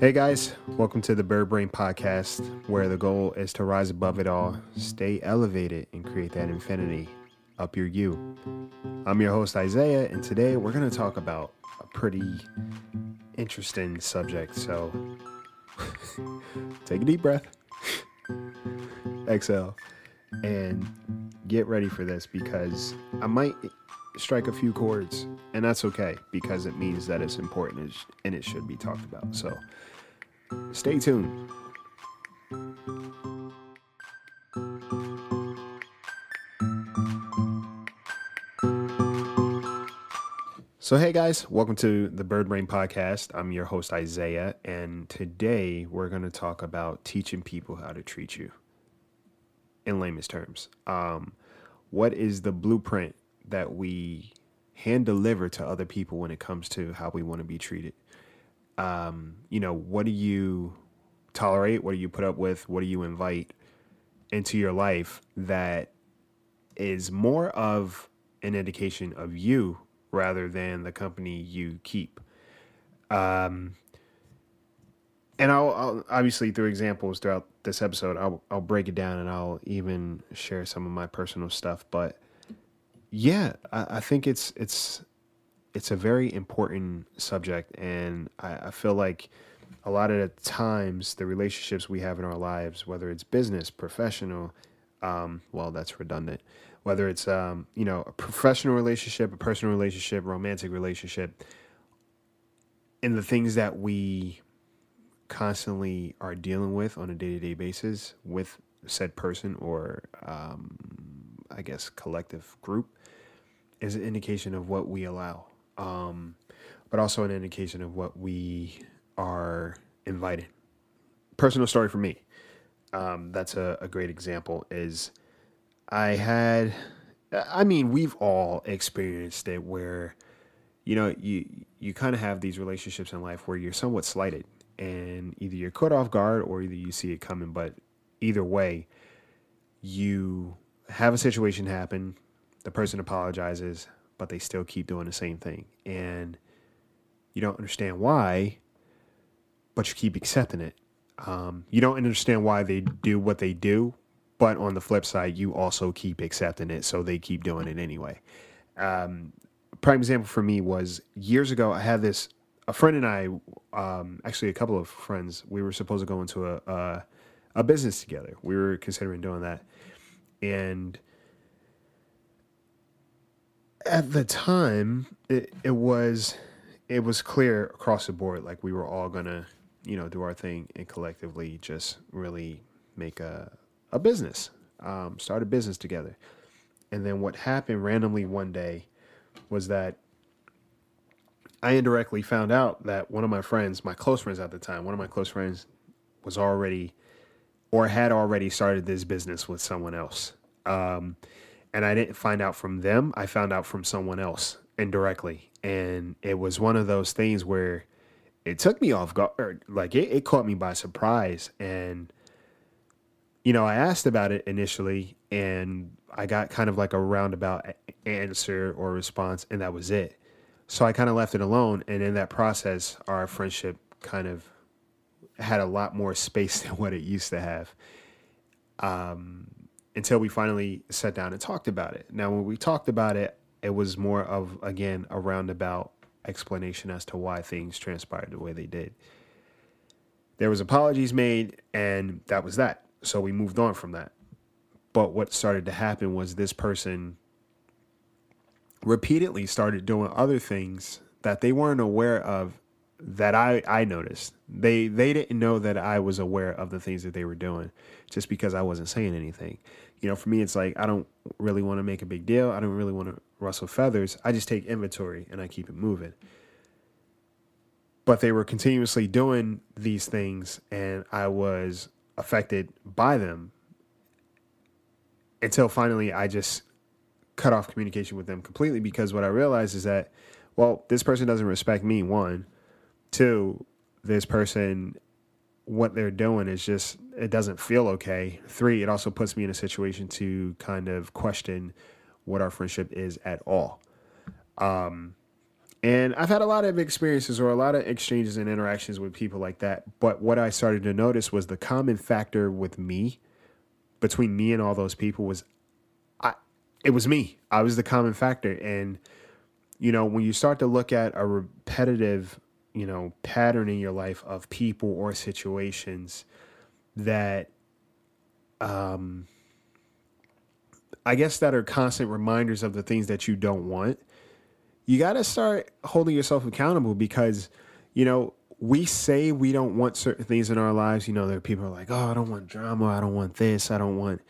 Hey guys, welcome to the Bird Brain Podcast, where the goal is to rise above it all, stay elevated, and create that infinity up your you. I'm your host, Isaiah, and today we're going to talk about a pretty interesting subject. So take a deep breath, exhale, and get ready for this because I might strike a few chords, and that's okay because it means that it's important and it should be talked about. So stay tuned. So, hey guys, welcome to the Bird Brain Podcast. I'm your host, Isaiah, and today we're going to talk about teaching people how to treat you in layman's terms. Um, what is the blueprint that we hand deliver to other people when it comes to how we want to be treated? Um, you know, what do you tolerate? What do you put up with? What do you invite into your life that is more of an indication of you rather than the company you keep. Um, and I'll, I'll, obviously through examples throughout this episode, I'll I'll break it down and I'll even share some of my personal stuff. But yeah, I, I think it's it's it's a very important subject, and I, I feel like a lot of the times the relationships we have in our lives, whether it's business, professional, um, well, that's redundant whether it's um, you know a professional relationship, a personal relationship, romantic relationship, and the things that we constantly are dealing with on a day to day basis with said person or um, I guess collective group is an indication of what we allow, um, but also an indication of what we are invited. Personal story for me. Um, that's a, a great example. Is I had, I mean, we've all experienced it where, you know, you you kind of have these relationships in life where you're somewhat slighted, and either you're caught off guard or either you see it coming. But either way, you have a situation happen, the person apologizes, but they still keep doing the same thing, and you don't understand why, but you keep accepting it. Um, you don't understand why they do what they do, but on the flip side, you also keep accepting it, so they keep doing it anyway. Um, prime example for me was years ago. I had this a friend and I, um, actually a couple of friends. We were supposed to go into a, a a business together. We were considering doing that, and at the time, it, it was it was clear across the board, like we were all gonna, you know, do our thing and collectively just really make a a business, um, start a business together. And then what happened randomly one day was that I indirectly found out that one of my friends, my close friends at the time, one of my close friends was already or had already started this business with someone else. Um, and I didn't find out from them, I found out from someone else indirectly. And it was one of those things where it took me off guard, like it, it caught me by surprise. And you know, I asked about it initially and I got kind of like a roundabout answer or response, and that was it. So I kind of left it alone. And in that process, our friendship kind of had a lot more space than what it used to have. Um, until we finally sat down and talked about it. Now, when we talked about it, it was more of, again, a roundabout explanation as to why things transpired the way they did. There was apologies made, and that was that. So we moved on from that. But what started to happen was this person repeatedly started doing other things that they weren't aware of that I, I noticed. They they didn't know that I was aware of the things that they were doing just because I wasn't saying anything. You know, for me it's like I don't really want to make a big deal. I don't really want to rustle feathers. I just take inventory and I keep it moving. but they were continuously doing these things and I was affected by them until finally I just cut off communication with them completely because what I realized is that, well, this person doesn't respect me, one. Two, this person, what they're doing is just, it doesn't feel okay. Three, it also puts me in a situation to kind of question what our friendship is at all. Um, and I've had a lot of experiences or a lot of exchanges and interactions with people like that. But what I started to notice was the common factor with me, between me and all those people, was I it was me. I was the common factor. And, you know, when you start to look at a repetitive, you know, pattern in your life of people or situations that um I guess that are constant reminders of the things that you don't want you got to start holding yourself accountable because, you know, we say we don't want certain things in our lives. You know, there are people are like, oh, I don't want drama. I don't want this. I don't want,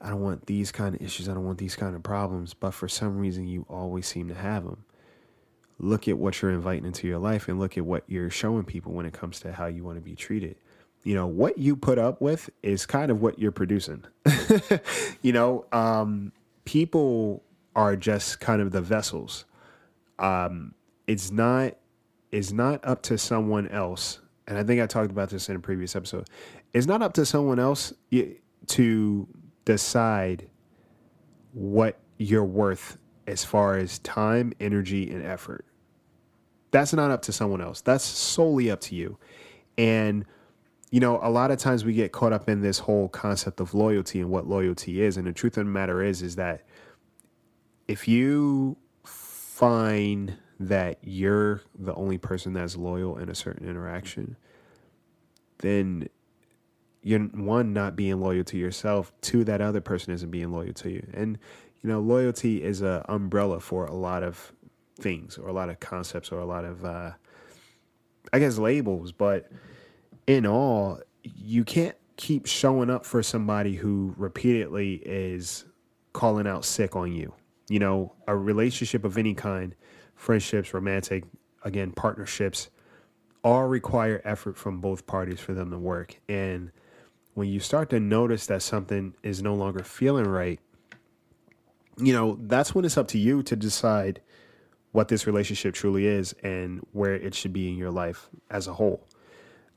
I don't want these kind of issues. I don't want these kind of problems. But for some reason, you always seem to have them. Look at what you're inviting into your life and look at what you're showing people when it comes to how you want to be treated. You know, what you put up with is kind of what you're producing. you know, um, people are just kind of the vessels um, it's not it's not up to someone else. And I think I talked about this in a previous episode. It's not up to someone else to decide what you're worth as far as time, energy, and effort. That's not up to someone else. That's solely up to you. And you know, a lot of times we get caught up in this whole concept of loyalty and what loyalty is. And the truth of the matter is, is that if you find that you're the only person that's loyal in a certain interaction, then you're one not being loyal to yourself, two that other person isn't being loyal to you. And you know, loyalty is a umbrella for a lot of things or a lot of concepts or a lot of uh I guess labels, but in all, you can't keep showing up for somebody who repeatedly is calling out sick on you you know, a relationship of any kind, friendships, romantic, again, partnerships, all require effort from both parties for them to work. And when you start to notice that something is no longer feeling right, you know, that's when it's up to you to decide what this relationship truly is and where it should be in your life as a whole.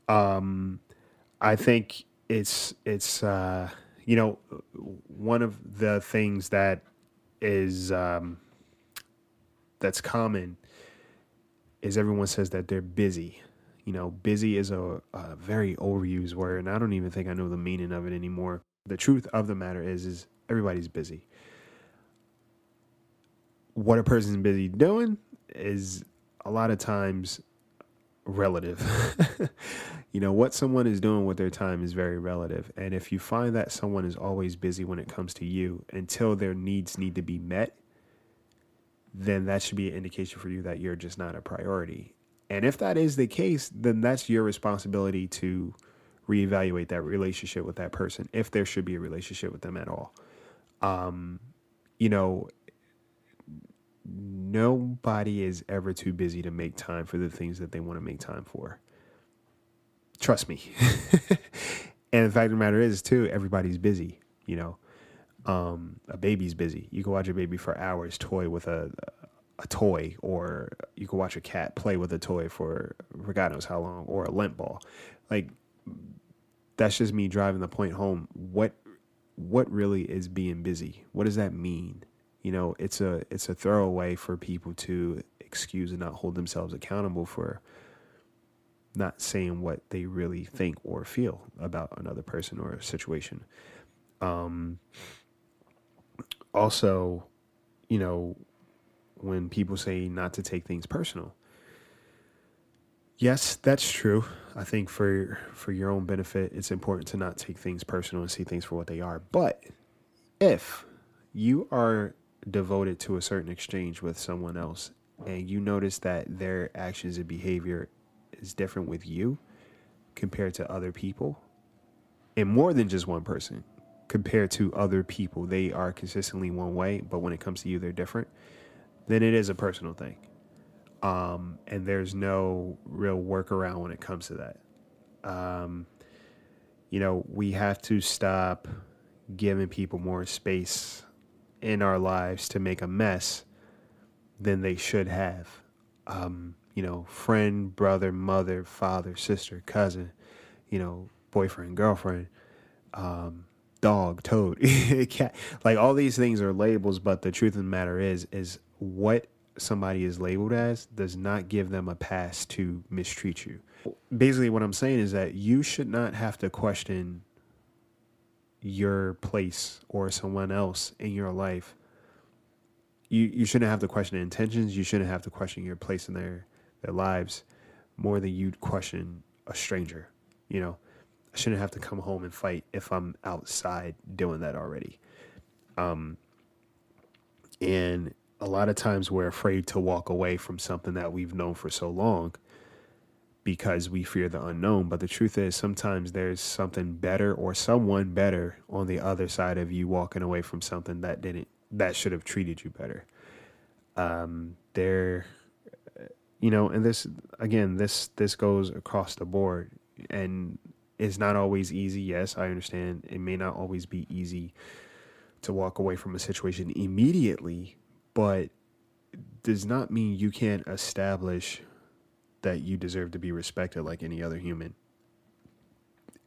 Um, I think it's it's uh, you know one of the things that is um, that's common is everyone says that they're busy. You know, busy is a, a very overused word, and I don't even think I know the meaning of it anymore. The truth of the matter is, is everybody's busy. What a person's busy doing is a lot of times relative. you know, what someone is doing with their time is very relative. And if you find that someone is always busy when it comes to you until their needs need to be met, then that should be an indication for you that you're just not a priority. And if that is the case, then that's your responsibility to reevaluate that relationship with that person, if there should be a relationship with them at all. Um, you know, nobody is ever too busy to make time for the things that they want to make time for. Trust me. and the fact of the matter is, too, everybody's busy. You know, um, a baby's busy. You can watch a baby for hours toy with a a toy, or you can watch a cat play with a toy for, for God knows how long, or a lint ball. Like that's just me driving the point home. What what really is being busy? What does that mean? You know it's a it's a throwaway for people to excuse and not hold themselves accountable for not saying what they really think or feel about another person or a situation. Um also you know when people say not to take things personal yes that's true. I think for for your own benefit it's important to not take things personal and see things for what they are. But if you are devoted to a certain exchange with someone else and you notice that their actions and behavior is different with you compared to other people and more than just one person compared to other people they are consistently one way but when it comes to you they're different then it is a personal thing Um, and there's no real workaround when it comes to that. Um, you know, we have to stop giving people more space in our lives to make a mess than they should have. Um, you know, friend, brother, mother, father, sister, cousin, you know, boyfriend, girlfriend, um, dog, toad, cat. Like all these things are labels, but the truth of the matter is, is what somebody is labeled as does not give them a pass to mistreat you. Basically, what I'm saying is that you should not have to question your place or someone else in your life. You you shouldn't have to question intentions. You shouldn't have to question your place in their their lives more than you'd question a stranger. You know, I shouldn't have to come home and fight if I'm outside doing that already. Um, and a lot of times we're afraid to walk away from something that we've known for so long because we fear the unknown. But the truth is, sometimes there's something better or someone better on the other side of you walking away from something that didn't, that should have treated you better. Um, there, you know, and this, again, this, this goes across the board and it's not always easy. Yes, I understand. It may not always be easy to walk away from a situation immediately, but does not mean you can't establish that you deserve to be respected like any other human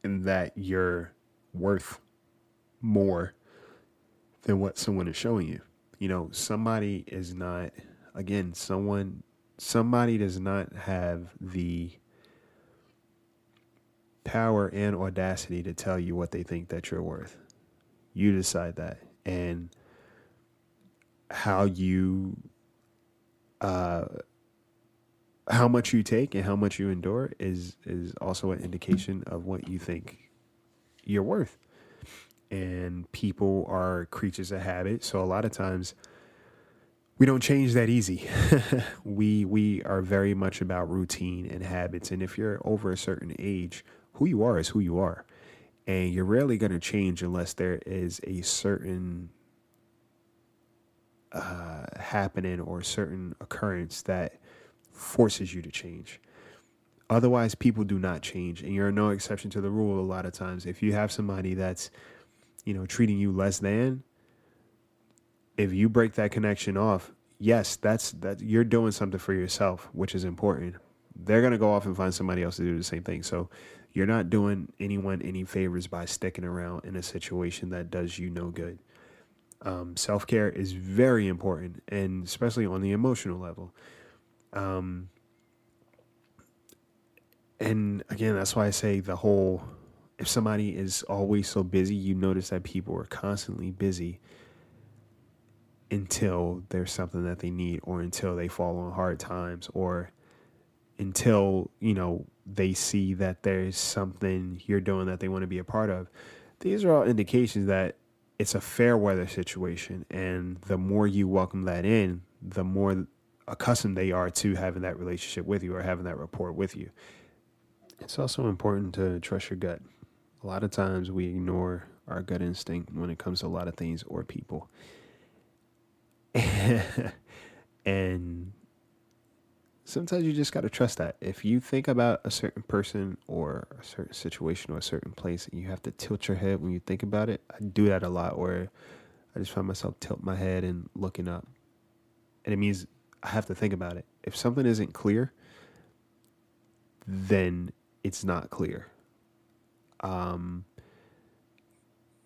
and that you're worth more than what someone is showing you. You know, somebody is not again, someone somebody does not have the power and audacity to tell you what they think that you're worth. You decide that. And how you uh how much you take and how much you endure is is also an indication of what you think you're worth. And people are creatures of habit, so a lot of times we don't change that easy. we we are very much about routine and habits, and if you're over a certain age, who you are is who you are, and you're rarely going to change unless there is a certain uh, happening or certain occurrence that forces you to change. Otherwise, people do not change, and you're no exception to the rule. A lot of times, if you have somebody that's, you know, treating you less than, if you break that connection off, yes, that's that you're doing something for yourself, which is important. They're gonna go off and find somebody else to do the same thing. So you're not doing anyone any favors by sticking around in a situation that does you no good. Um, Self care is very important, and especially on the emotional level. Um, and again, that's why I say the whole if somebody is always so busy, you notice that people are constantly busy until there's something that they need, or until they fall on hard times, or until, you know, they see that there's something you're doing that they want to be a part of. These are all indications that it's a fair weather situation. And the more you welcome that in, the more accustomed they are to having that relationship with you or having that rapport with you. It's also important to trust your gut. A lot of times we ignore our gut instinct when it comes to a lot of things or people. and sometimes you just got to trust that. If you think about a certain person or a certain situation or a certain place and you have to tilt your head when you think about it, I do that a lot where I just find myself tilt my head and looking up. And it means I have to think about it. If something isn't clear, then it's not clear. Um,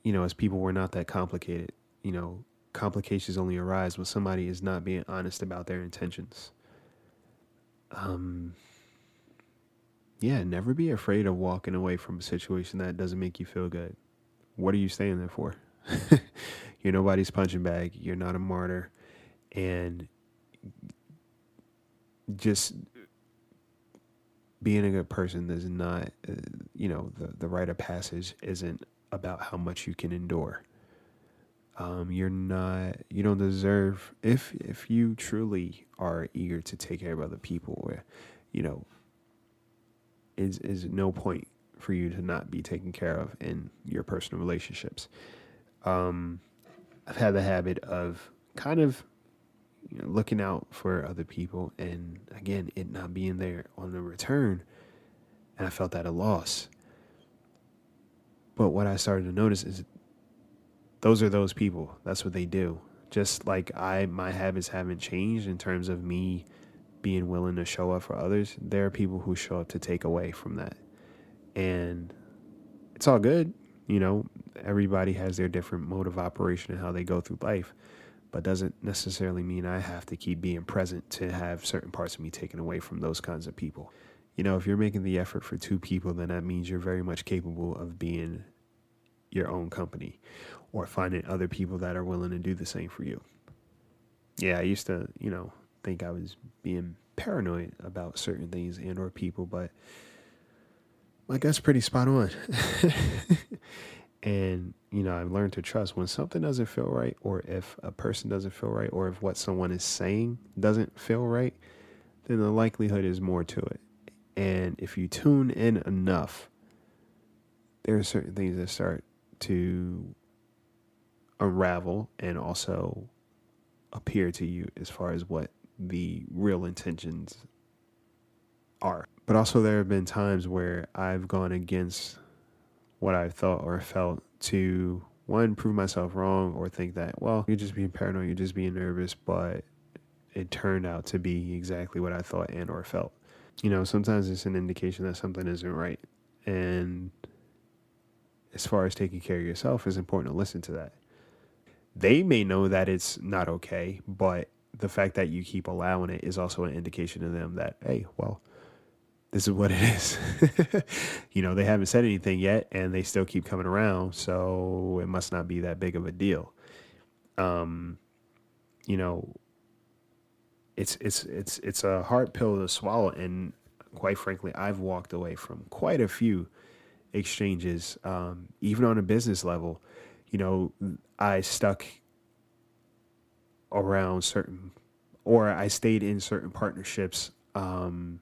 you know, as people, we're not that complicated. You know, complications only arise when somebody is not being honest about their intentions um, yeah, never be afraid of walking away from a situation that doesn't make you feel good. What are you staying there for? You're nobody's punching bag. You're not a martyr. And just being a good person is not, uh, you know, the, the rite of passage isn't about how much you can endure. Um, you're not, you don't deserve, if, if you truly are eager to take care of other people where, you know, is is no point for you to not be taken care of in your personal relationships. Um, I've had the habit of kind of you know, looking out for other people, and again, it not being there on the return, and I felt that a loss. But what I started to notice is those are those people. That's what they do. Just like I, my habits haven't changed in terms of me being willing to show up for others. There are people who show up to take away from that. And it's all good. You know, everybody has their different mode of operation and how they go through life, but doesn't necessarily mean I have to keep being present to have certain parts of me taken away from those kinds of people. You know, if you're making the effort for two people, then that means you're very much capable of being your own company or finding other people that are willing to do the same for you. Yeah, I used to, you know, think I was being paranoid about certain things and or people, but my gut's pretty spot on. and, you know, I've learned to trust when something doesn't feel right or if a person doesn't feel right or if what someone is saying doesn't feel right, then the likelihood is more to it. And if you tune in enough, there are certain things that start to unravel and also appear to you as far as what the real intentions are. But also, there have been times where I've gone against what I thought or felt to one, prove myself wrong or think that, well, you're just being paranoid, you're just being nervous, but it turned out to be exactly what I thought and or felt. You know, sometimes it's an indication that something isn't right. And as far as taking care of yourself, it's important to listen to that. They may know that it's not okay, but the fact that you keep allowing it is also an indication to them that, hey, well, this is what it is. you know, they haven't said anything yet and they still keep coming around, so it must not be that big of a deal. Um, you know, it's it's it's it's a hard pill to swallow and quite frankly, I've walked away from quite a few exchanges um, even on a business level. You know, I stuck around certain, or I stayed in certain partnerships um,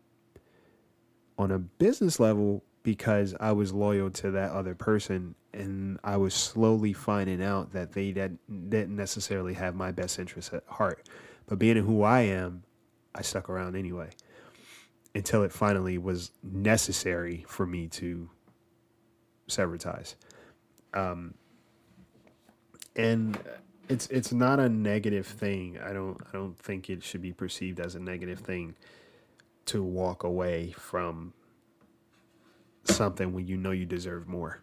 on a business level because I was loyal to that other person, and I was slowly finding out that they didn't, necessarily have my best interests at heart. But being who I am, I stuck around anyway until it finally was necessary for me to sever ties. Um, and it's it's not a negative thing. I don't I don't think it should be perceived as a negative thing to walk away from something when you know you deserve more.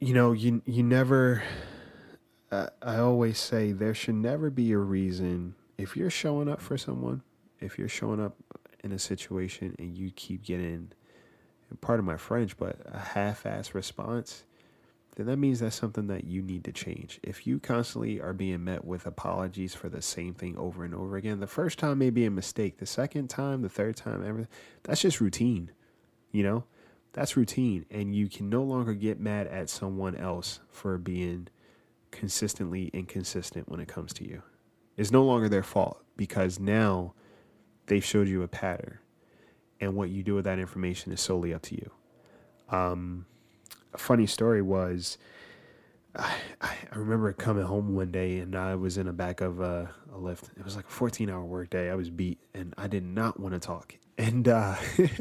You know, you you never uh, I always say there should never be a reason if you're showing up for someone, if you're showing up in a situation and you keep getting part of my French, but a half-ass response, then that means that's something that you need to change. If you constantly are being met with apologies for the same thing over and over again, the first time may be a mistake. The second time, the third time, everything, that's just routine. You know, that's routine. And you can no longer get mad at someone else for being consistently inconsistent when it comes to you. It's no longer their fault because now they've showed you a pattern. And what you do with that information is solely up to you. Um, a funny story was I, I remember coming home one day and I was in the back of a, a Lyft. It was like a 14 hour work day. I was beat and I did not want to talk. And uh,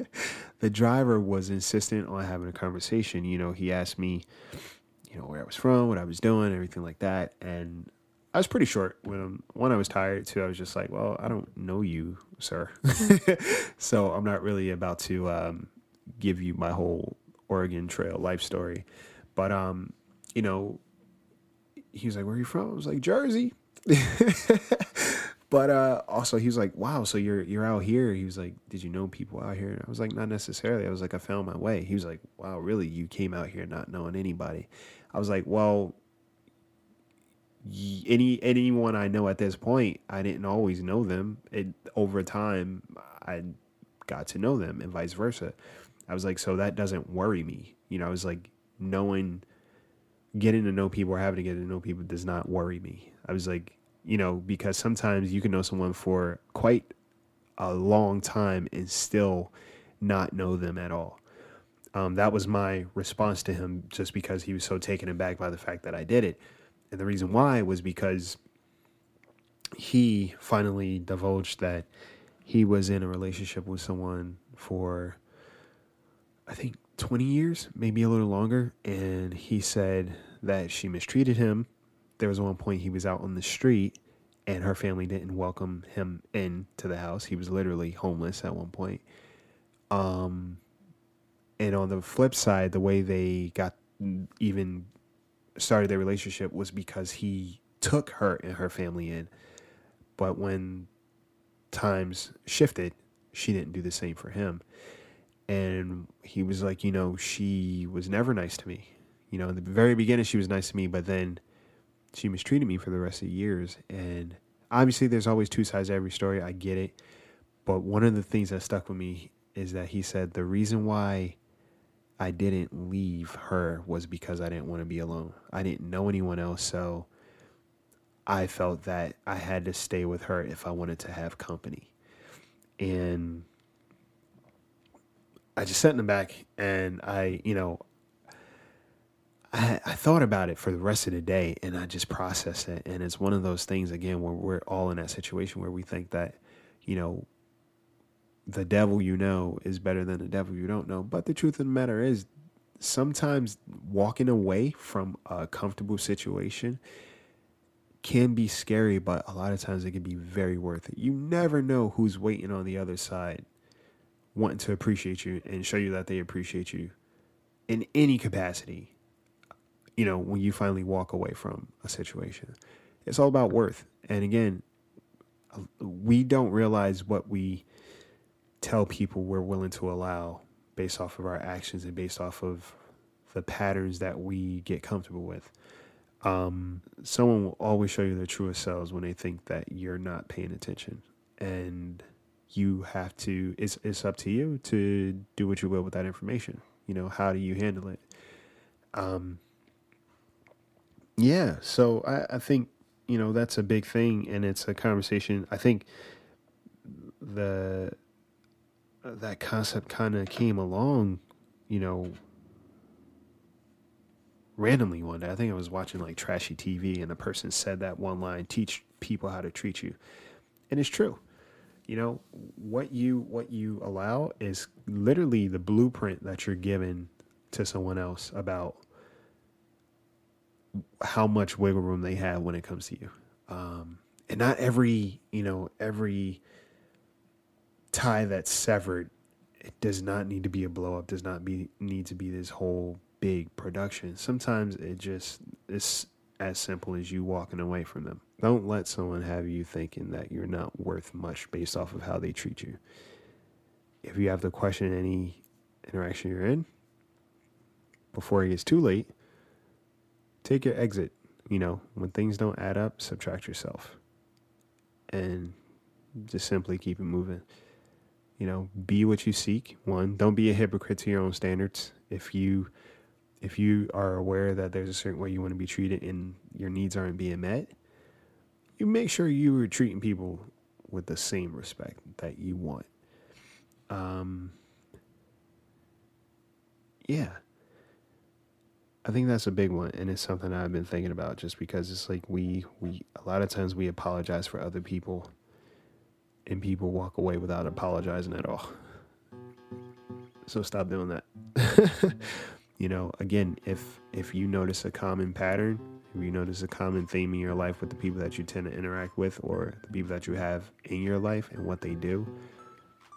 the driver was insistent on having a conversation. You know, he asked me, you know, where I was from, what I was doing, everything like that. And I was pretty short when one I was tired. Two, I was just like, well, I don't know you, sir. so I'm not really about to um, give you my whole Oregon Trail life story. But um, you know, he was like, "Where are you from?" I was like, "Jersey." but uh, also he was like, "Wow, so you're you're out here?" He was like, "Did you know people out here?" I was like, "Not necessarily." I was like, "I found my way." He was like, "Wow, really? You came out here not knowing anybody?" I was like, "Well." any anyone I know at this point, I didn't always know them. It over time, I got to know them, and vice versa. I was like, so that doesn't worry me. You know, I was like, knowing, getting to know people or having to get to know people does not worry me. I was like, you know, because sometimes you can know someone for quite a long time and still not know them at all. Um, that was my response to him just because he was so taken aback by the fact that I did it. And the reason why was because he finally divulged that he was in a relationship with someone for, I think, 20 years, maybe a little longer. And he said that she mistreated him. There was one point he was out on the street and her family didn't welcome him in to the house. He was literally homeless at one point. Um, and on the flip side, the way they got even started their relationship was because he took her and her family in. But when times shifted, she didn't do the same for him. And he was like, you know, she was never nice to me. You know, in the very beginning, she was nice to me, but then she mistreated me for the rest of the years. And obviously, there's always two sides to every story. I get it. But one of the things that stuck with me is that he said the reason why I didn't leave her was because I didn't want to be alone. I didn't know anyone else. So I felt that I had to stay with her if I wanted to have company. And I just sat in the back and I, you know, I, I thought about it for the rest of the day and I just processed it. And it's one of those things, again, where we're all in that situation where we think that, you know, the devil you know is better than the devil you don't know. But the truth of the matter is, sometimes walking away from a comfortable situation can be scary, but a lot of times it can be very worth it. You never know who's waiting on the other side, wanting to appreciate you and show you that they appreciate you in any capacity. You know, when you finally walk away from a situation, it's all about worth. And again, we don't realize what we tell people we're willing to allow based off of our actions and based off of the patterns that we get comfortable with. Um, someone will always show you their truest selves when they think that you're not paying attention, and you have to. It's it's up to you to do what you will with that information. You know, how do you handle it? Um, yeah, so I, I think you know that's a big thing, and it's a conversation. I think the that concept kind of came along, you know, randomly one day. I think I was watching like trashy TV and the person said that one line, teach people how to treat you. And it's true. You know, what you what you allow is literally the blueprint that you're given to someone else about how much wiggle room they have when it comes to you. Um, and not every, you know, every tie that's severed, it does not need to be a blow up, does not be need to be this whole big production. Sometimes it just is as simple as you walking away from them. Don't let someone have you thinking that you're not worth much based off of how they treat you. If you have to question any interaction you're in before it gets too late, take your exit. You know, when things don't add up, subtract yourself. And just simply keep it moving. You know, be what you seek. One, don't be a hypocrite to your own standards. If you if you are aware that there's a certain way you want to be treated and your needs aren't being met, you make sure you are treating people with the same respect that you want. Um, yeah. I think that's a big one, and it's something I've been thinking about just because it's like we we a lot of times we apologize for other people, and people walk away without apologizing at all. So stop doing that. you know again if if you notice a common pattern if you notice a common theme in your life with the people that you tend to interact with or the people that you have in your life and what they do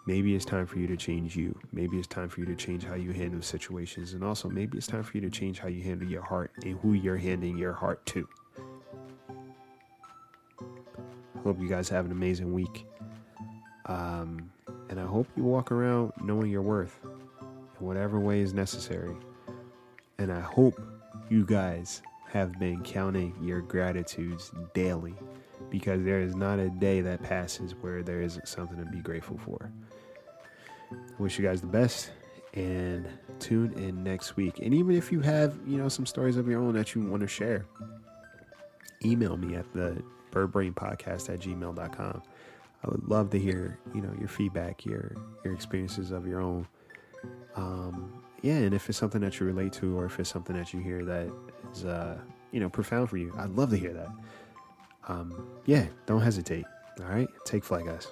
maybe it's time for you to change you. Maybe it's time for you to change how you handle situations. And also maybe it's time for you to change how you handle your heart and who you're handing your heart to. Hope you guys have an amazing week. Um, and i hope you walk around knowing your worth in whatever way is necessary and I hope you guys have been counting your gratitudes daily because there is not a day that passes where there isn't something to be grateful for. I wish you guys the best and tune in next week. And even if you have, you know, some stories of your own that you want to share, email me at the birdbrainpodcast at gmail.com. I would love to hear, you know, your feedback, your your experiences of your own. Um, yeah, and if it's something that you relate to, or if it's something that you hear that is uh, you know profound for you, I'd love to hear that. Um, yeah, don't hesitate. All right, take flight, guys.